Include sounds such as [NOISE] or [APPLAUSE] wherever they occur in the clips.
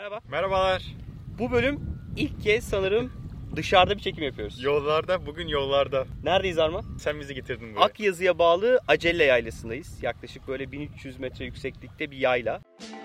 Merhaba. Merhabalar. Bu bölüm ilk kez sanırım dışarıda bir çekim yapıyoruz. Yollarda, bugün yollarda. Neredeyiz Arma? Sen bizi getirdin buraya. Akyazı'ya bağlı Acelle Yaylası'ndayız. Yaklaşık böyle 1300 metre yükseklikte bir yayla. Without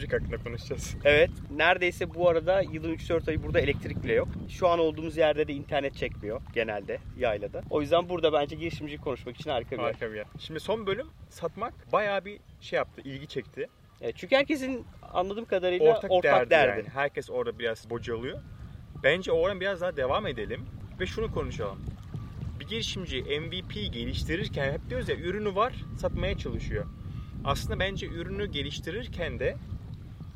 girişimcilik hakkında konuşacağız. [LAUGHS] Evet, neredeyse bu arada yılın 3-4 ayı burada elektrik bile yok. Şu an olduğumuz yerde de internet çekmiyor genelde yaylada. O yüzden burada bence girişimcilik konuşmak için harika bir yer. Harika bir yer. Şimdi son bölüm satmak bayağı bir şey yaptı, ilgi çekti. Evet, çünkü herkesin anladığım kadarıyla Ortak, ortak, derdi, derdi. yani. Herkes orada biraz bocalıyor. Bence oradan biraz daha devam edelim ve şunu konuşalım. Bir girişimci MVP geliştirirken hep diyoruz ya ürünü var, satmaya çalışıyor. Aslında bence ürünü geliştirirken de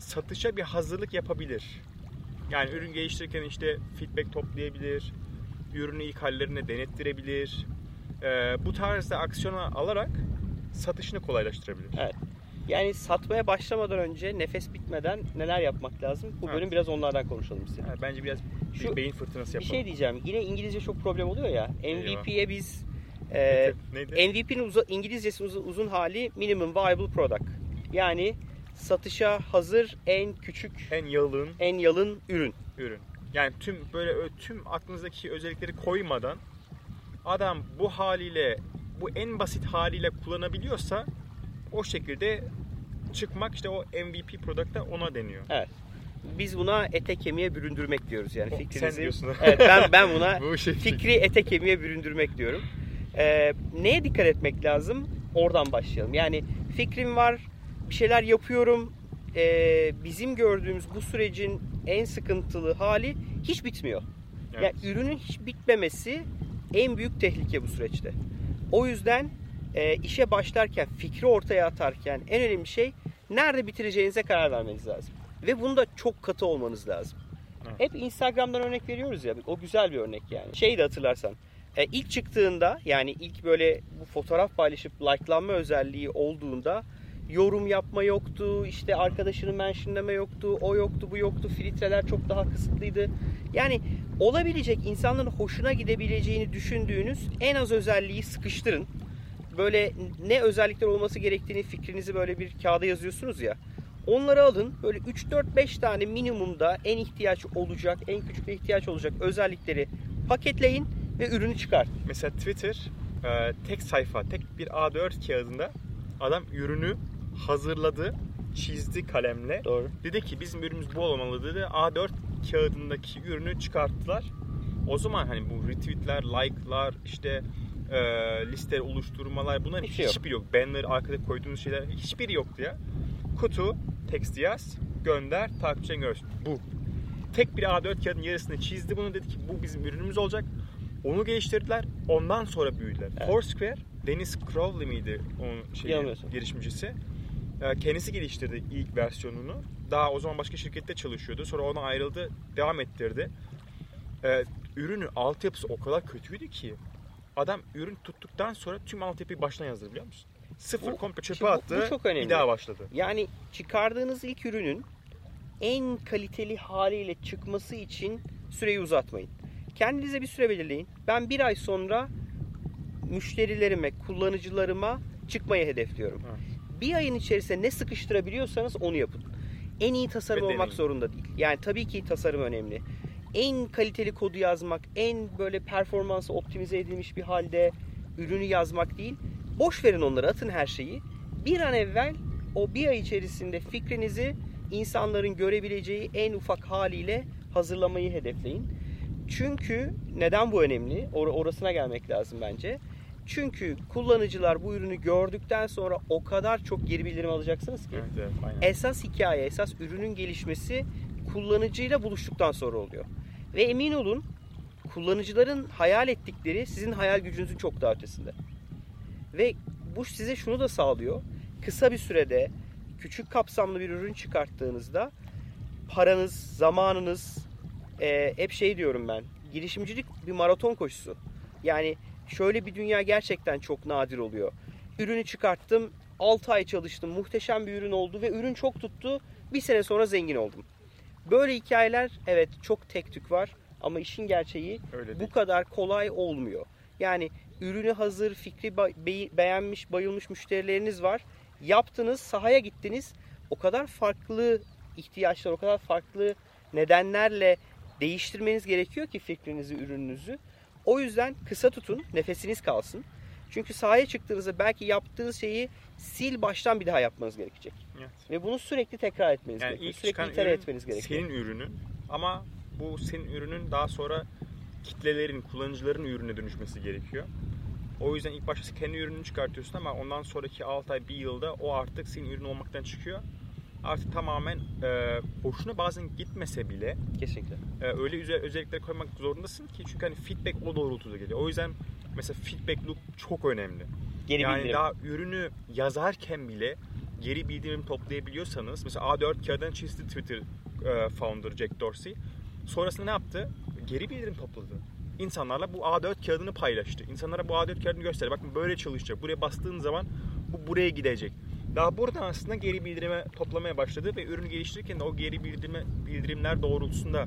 satışa bir hazırlık yapabilir. Yani ürün geliştirirken işte feedback toplayabilir, ürünü ilk hallerine denettirebilir. Ee, bu tarzda aksiyona alarak satışını kolaylaştırabilir. Evet. Yani satmaya başlamadan önce nefes bitmeden neler yapmak lazım? Bu Evet. bölüm biraz onlardan konuşalım istedim. Yani bence biraz bir Şu- beyin fırtınası Bir yapalım. şey diyeceğim. Yine İngilizce çok problem oluyor ya. MVP'ye biz e, Neydi? MVP'nin uza- İngilizcesi uzun, uzun hali Minimum Viable Product. Yani satışa hazır en küçük, en yalın en yalın ürün. ürün. Yani tüm böyle tüm aklınızdaki özellikleri koymadan adam bu haliyle bu en basit haliyle kullanabiliyorsa o şekilde çıkmak işte o MVP product'a ona deniyor. Evet. Biz buna ete kemiğe büründürmek diyoruz yani O, fikrinizi. sen diyorsun. Evet ben ben buna [LAUGHS] Bu şey fikri ete kemiğe büründürmek diyorum. Ee, neye dikkat etmek lazım? Oradan başlayalım. Yani fikrim var, bir şeyler yapıyorum. Ee, bizim gördüğümüz bu sürecin en sıkıntılı hali hiç bitmiyor. Evet. Yani ürünün hiç bitmemesi en büyük tehlike bu süreçte. O yüzden e, işe başlarken, fikri ortaya atarken en önemli şey nerede bitireceğinize karar vermeniz lazım. Ve bunda çok katı olmanız lazım. Evet. Hep Instagram'dan örnek veriyoruz ya. O güzel bir örnek yani. Şey de hatırlarsan. e, ilk çıktığında yani ilk böyle bu fotoğraf paylaşıp likelanma özelliği olduğunda yorum yapma yoktu. işte arkadaşını mentionleme yoktu. O yoktu, bu yoktu. Filtreler çok daha kısıtlıydı. Yani olabilecek insanların hoşuna gidebileceğini düşündüğünüz en az özelliği sıkıştırın. Böyle ne özellikler olması gerektiğini fikrinizi böyle bir kağıda yazıyorsunuz ya. Onları alın. Böyle 3 4 5 tane minimumda en ihtiyaç olacak, en küçük ihtiyaç olacak özellikleri paketleyin ve ürünü çıkartın. Mesela Twitter e, tek sayfa, tek bir A4 kağıdında adam ürünü hazırladı, çizdi kalemle. Doğru. Dedi ki bizim ürünümüz bu olmalı dedi. A4 kağıdındaki ürünü çıkarttılar. O zaman hani bu retweetler, like'lar, işte e, liste oluşturmalar bunların Hiçbir yok. hiçbiri yok. Banner arkada koyduğunuz şeyler hiçbiri yoktu ya. Kutu, tekst yaz, gönder, takipçilerin görsün. Bu. Tek bir A4 kağıdın yarısını çizdi bunu dedi ki bu bizim ürünümüz olacak. Onu geliştirdiler. Ondan sonra büyüdüler. Evet. Foursquare, Dennis Crowley miydi onun şeyi, girişimcisi? Ee, Kendisi geliştirdi ilk versiyonunu. Daha o zaman başka şirkette çalışıyordu. Sonra ona ayrıldı, devam ettirdi. Ee, ürünü, altyapısı o kadar kötüydü ki adam ürün tuttuktan sonra tüm altyapıyı baştan yazdı biliyor musun? Sıfır Bu- komple çöpe şimdi bu- attı. bu çok önemli. Bir daha başladı. Yani çıkardığınız ilk ürünün en kaliteli haliyle çıkması için süreyi uzatmayın. Kendinize bir süre belirleyin. Ben bir ay sonra müşterilerime, kullanıcılarıma çıkmayı hedefliyorum. Evet. Bir ayın içerisinde ne sıkıştırabiliyorsanız onu yapın. En iyi tasarım Ve olmak zorunda değil. Yani tabii ki tasarım önemli. En kaliteli kodu yazmak, en böyle performansı optimize edilmiş bir halde ürünü yazmak değil. Boş verin onları, atın her şeyi. Bir an evvel o bir ay içerisinde fikrinizi insanların görebileceği en ufak haliyle hazırlamayı hedefleyin. Çünkü neden bu önemli? Or- orasına gelmek lazım bence. Çünkü kullanıcılar bu ürünü gördükten sonra o kadar çok geri bildirim alacaksınız ki. Evet, evet, aynen. Esas hikaye, esas ürünün gelişmesi kullanıcıyla buluştuktan sonra oluyor. Ve emin olun kullanıcıların hayal ettikleri sizin hayal gücünüzün çok daha ötesinde. Ve bu size şunu da sağlıyor. Kısa bir sürede küçük kapsamlı bir ürün çıkarttığınızda paranız, zamanınız, e, hep şey diyorum ben. girişimcilik bir maraton koşusu. Yani şöyle bir dünya gerçekten çok nadir oluyor. Ürünü çıkarttım, 6 ay çalıştım, muhteşem bir ürün oldu ve ürün çok tuttu. Bir sene sonra zengin oldum. Böyle hikayeler evet çok tek tük var ama işin gerçeği Öyle bu kadar kolay olmuyor. Yani ürünü hazır, fikri beğenmiş, bayılmış müşterileriniz var. Yaptınız, sahaya gittiniz. O kadar farklı ihtiyaçlar, o kadar farklı nedenlerle değiştirmeniz gerekiyor ki fikrinizi, ürününüzü. O yüzden kısa tutun, nefesiniz kalsın. Çünkü sahaya çıktığınızda belki yaptığınız şeyi sil baştan bir daha yapmanız gerekecek. Evet. Ve bunu sürekli tekrar etmeniz Yani gerekiyor. ilk Sürekli ürün etmeniz gerekiyor. senin ürünün ama bu senin ürünün daha sonra kitlelerin, kullanıcıların ürüne dönüşmesi gerekiyor. O yüzden ilk başta kendi ürününü çıkartıyorsun ama ondan sonraki 6 ay, 1 yılda o artık senin ürün olmaktan çıkıyor. Artık tamamen e, hoşuna bazen gitmese bile Kesinlikle. e, öyle özel, özellikler koymak zorundasın ki çünkü hani feedback o doğrultuda geliyor. O yüzden mesela feedback loop çok önemli. Geri yani bildirim. daha ürünü yazarken bile geri bildirim toplayabiliyorsanız mesela A4 kağıdını çizdi Twitter e, founder Jack Dorsey. Sonrasında ne yaptı? Geri bildirim topladı. İnsanlarla bu A4 kağıdını paylaştı. İnsanlara bu A4 kağıdını gösterdi. Bakın böyle çalışacak. Buraya bastığın zaman bu buraya gidecek. Daha buradan aslında geri bildirime toplamaya başladı ve ürünü geliştirirken de o geri bildirime, bildirimler doğrultusunda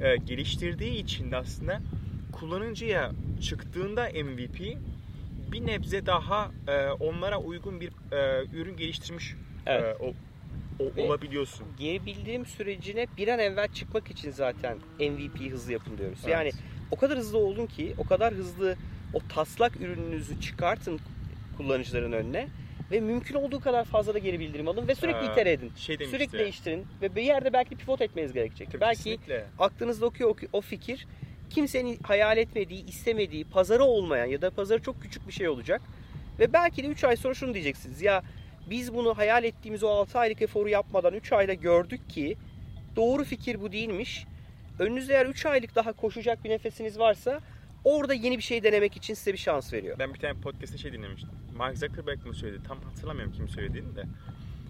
e, geliştirdiği için de aslında kullanıcıya çıktığında MVP bir nebze daha e, onlara uygun bir e, ürün geliştirmiş Evet. e, o, o- Ve- olabiliyorsun. geri bildirim sürecine bir an evvel çıkmak için zaten MVP hızlı yapın diyoruz. Evet. Yani o kadar hızlı olun ki o kadar hızlı o taslak ürününüzü çıkartın kullanıcıların önüne ve mümkün olduğu kadar fazla da geri bildirim alın ve sürekli Ee, itere edin. Şey demişti. Sürekli değiştirin ve bir yerde belki pivot etmeniz gerekecek. Tabii belki kesinlikle. aklınızda okuyor o, o fikir kimsenin hayal etmediği, istemediği, pazarı olmayan ya da pazarı çok küçük bir şey olacak. Ve belki de 3 ay sonra şunu diyeceksiniz. Ya biz bunu hayal ettiğimiz o 6 aylık eforu yapmadan 3 ayda gördük ki doğru fikir bu değilmiş. Önünüzde eğer 3 aylık daha koşacak bir nefesiniz varsa orada yeni bir şey denemek için size bir şans veriyor. Ben bir tane podcast'te şey dinlemiştim. Mark Zuckerberg mi söyledi? Tam hatırlamıyorum kim söylediğini de.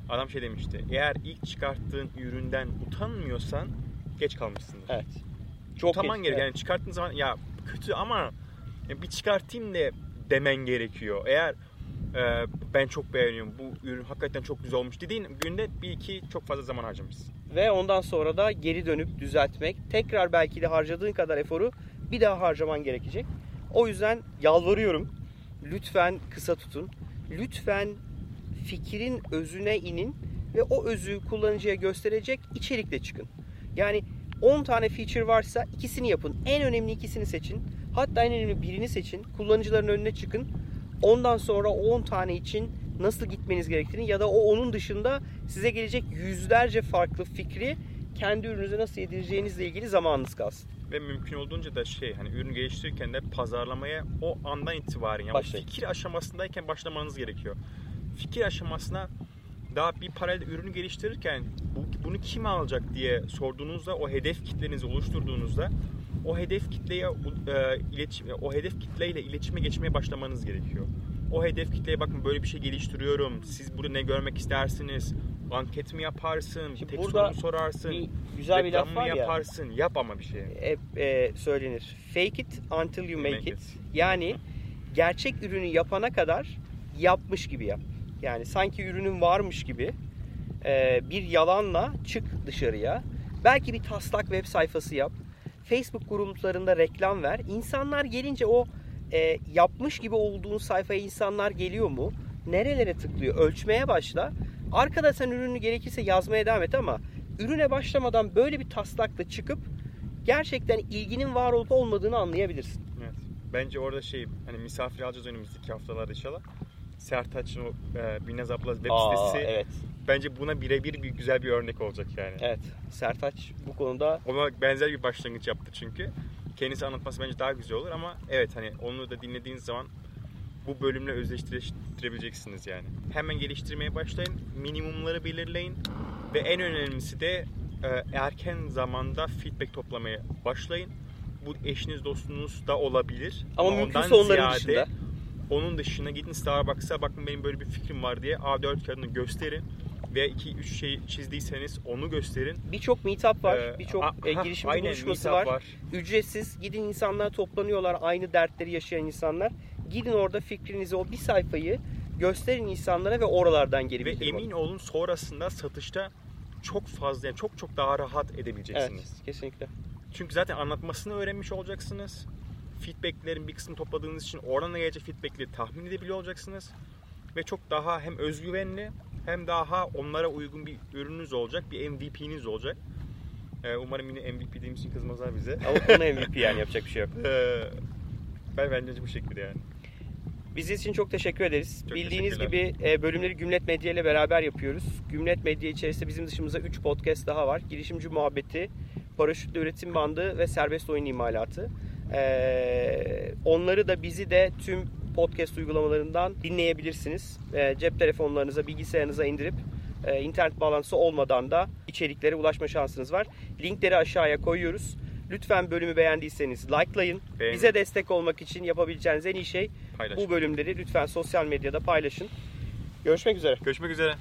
Adam şey demişti. Eğer ilk çıkarttığın üründen utanmıyorsan geç kalmışsındır. Evet. Çok Utanman geç, gerekiyor. evet. Yani çıkarttığın zaman ya kötü ama bir çıkartayım da demen gerekiyor. Eğer e, ben çok beğeniyorum bu ürün hakikaten çok güzel olmuş dediğin günde bir iki çok fazla zaman harcamışsın. Ve ondan sonra da geri dönüp düzeltmek, tekrar belki de harcadığın kadar eforu bir daha harcaman gerekecek. O yüzden yalvarıyorum. Lütfen kısa tutun. Lütfen fikrin özüne inin ve o özü kullanıcıya gösterecek içerikle çıkın. Yani 10 tane feature varsa ikisini yapın. En önemli ikisini seçin. Hatta en önemli birini seçin. Kullanıcıların önüne çıkın. Ondan sonra o 10 tane için nasıl gitmeniz gerektiğini ya da o onun dışında size gelecek yüzlerce farklı fikri kendi ürününüze nasıl yedireceğinizle ilgili zamanınız kalsın. Ve mümkün olduğunca da şey hani ürün geliştirirken de pazarlamaya o andan itibaren yani Başlayın. fikir aşamasındayken başlamanız gerekiyor. Fikir aşamasına daha bir paralel ürünü geliştirirken bu, bunu kim alacak diye sorduğunuzda o hedef kitlenizi oluşturduğunuzda o hedef kitleye e, iletişim o hedef kitleyle iletişime geçmeye başlamanız gerekiyor. O hedef kitleye bakın böyle bir şey geliştiriyorum. Siz burada ne görmek istersiniz? Anket mi yaparsın? Şimdi Tek burada soru sorarsın? Bir güzel bir laf var ya. yaparsın? Yap ama bir şey. hep e, söylenir. Fake it until you make, Make it. it. Yani gerçek ürünü yapana kadar yapmış gibi yap. Yani sanki ürünün varmış gibi e, bir yalanla çık dışarıya. Belki bir taslak web sayfası yap. Facebook gruplarında reklam ver. İnsanlar gelince o e, yapmış gibi olduğun sayfaya insanlar geliyor mu? Nerelere tıklıyor? Ölçmeye başla. Arkada sen ürünü gerekirse yazmaya devam et ama ürüne başlamadan böyle bir taslakla çıkıp gerçekten ilginin var olup olmadığını anlayabilirsin. Evet. Bence orada şey hani misafir alacağız önümüzdeki haftalarda inşallah. Sertaç'ın o e, Binnaz Abla web sitesi evet. bence buna birebir bir güzel bir örnek olacak yani. Evet. Sertaç bu konuda Ona benzer bir başlangıç yaptı çünkü. Kendisi anlatması bence daha güzel olur ama evet hani onu da dinlediğiniz zaman bu bölümle özdeşleştirebileceksiniz yani. Hemen geliştirmeye başlayın, minimumları belirleyin ve en önemlisi de e, erken zamanda feedback toplamaya başlayın. Bu eşiniz dostunuz da olabilir. ama ondan mümkünse onların ziyade dışında. Onun dışına gidin Starbucks'a bakın benim böyle bir fikrim var diye A4 kağıdını gösterin. veya 2-3 şey çizdiyseniz onu gösterin. Birçok meetup var, Ee, birçok e, girişimci buluşması meetup var. Ücretsiz. Gidin insanlar toplanıyorlar, aynı dertleri yaşayan insanlar. Gidin orada fikrinizi, o bir sayfayı gösterin insanlara ve oralardan geri Ve bildirim alın. emin olun sonrasında satışta çok fazla yani çok çok daha rahat Evet, edebileceksiniz. kesinlikle. Çünkü zaten anlatmasını öğrenmiş olacaksınız. Feedbacklerin bir kısmını topladığınız için oradan da gelecek feedbackleri tahmin edebiliyor olacaksınız. Ve çok daha hem özgüvenli hem daha onlara uygun bir ürününüz olacak, bir MVP'niz olacak. Ee, umarım yine MVP dediğimiz için kızmazlar bize. Ama konu MVP yani [LAUGHS] yapacak bir şey yok. Ee, ben bence bu şekilde yani. Bizi için çok teşekkür ederiz. Çok Bildiğiniz gibi e, bölümleri Gümlet Medya ile beraber yapıyoruz. Gümlet Medya içerisinde bizim dışımızda 3 podcast daha var. Girişimci Muhabbeti, Paraşütlü Üretim Bandı ve Serbest Oyun İmalatı. E, onları da bizi de tüm podcast uygulamalarından dinleyebilirsiniz. E, cep telefonlarınıza, bilgisayarınıza indirip e, internet bağlantısı olmadan da içeriklere ulaşma şansınız var. Linkleri aşağıya koyuyoruz. Lütfen bölümü beğendiyseniz likelayın. Beğenin. Bize destek olmak için yapabileceğiniz en iyi şey Paylaş. bu bölümleri lütfen sosyal medyada paylaşın. Görüşmek üzere. Görüşmek üzere.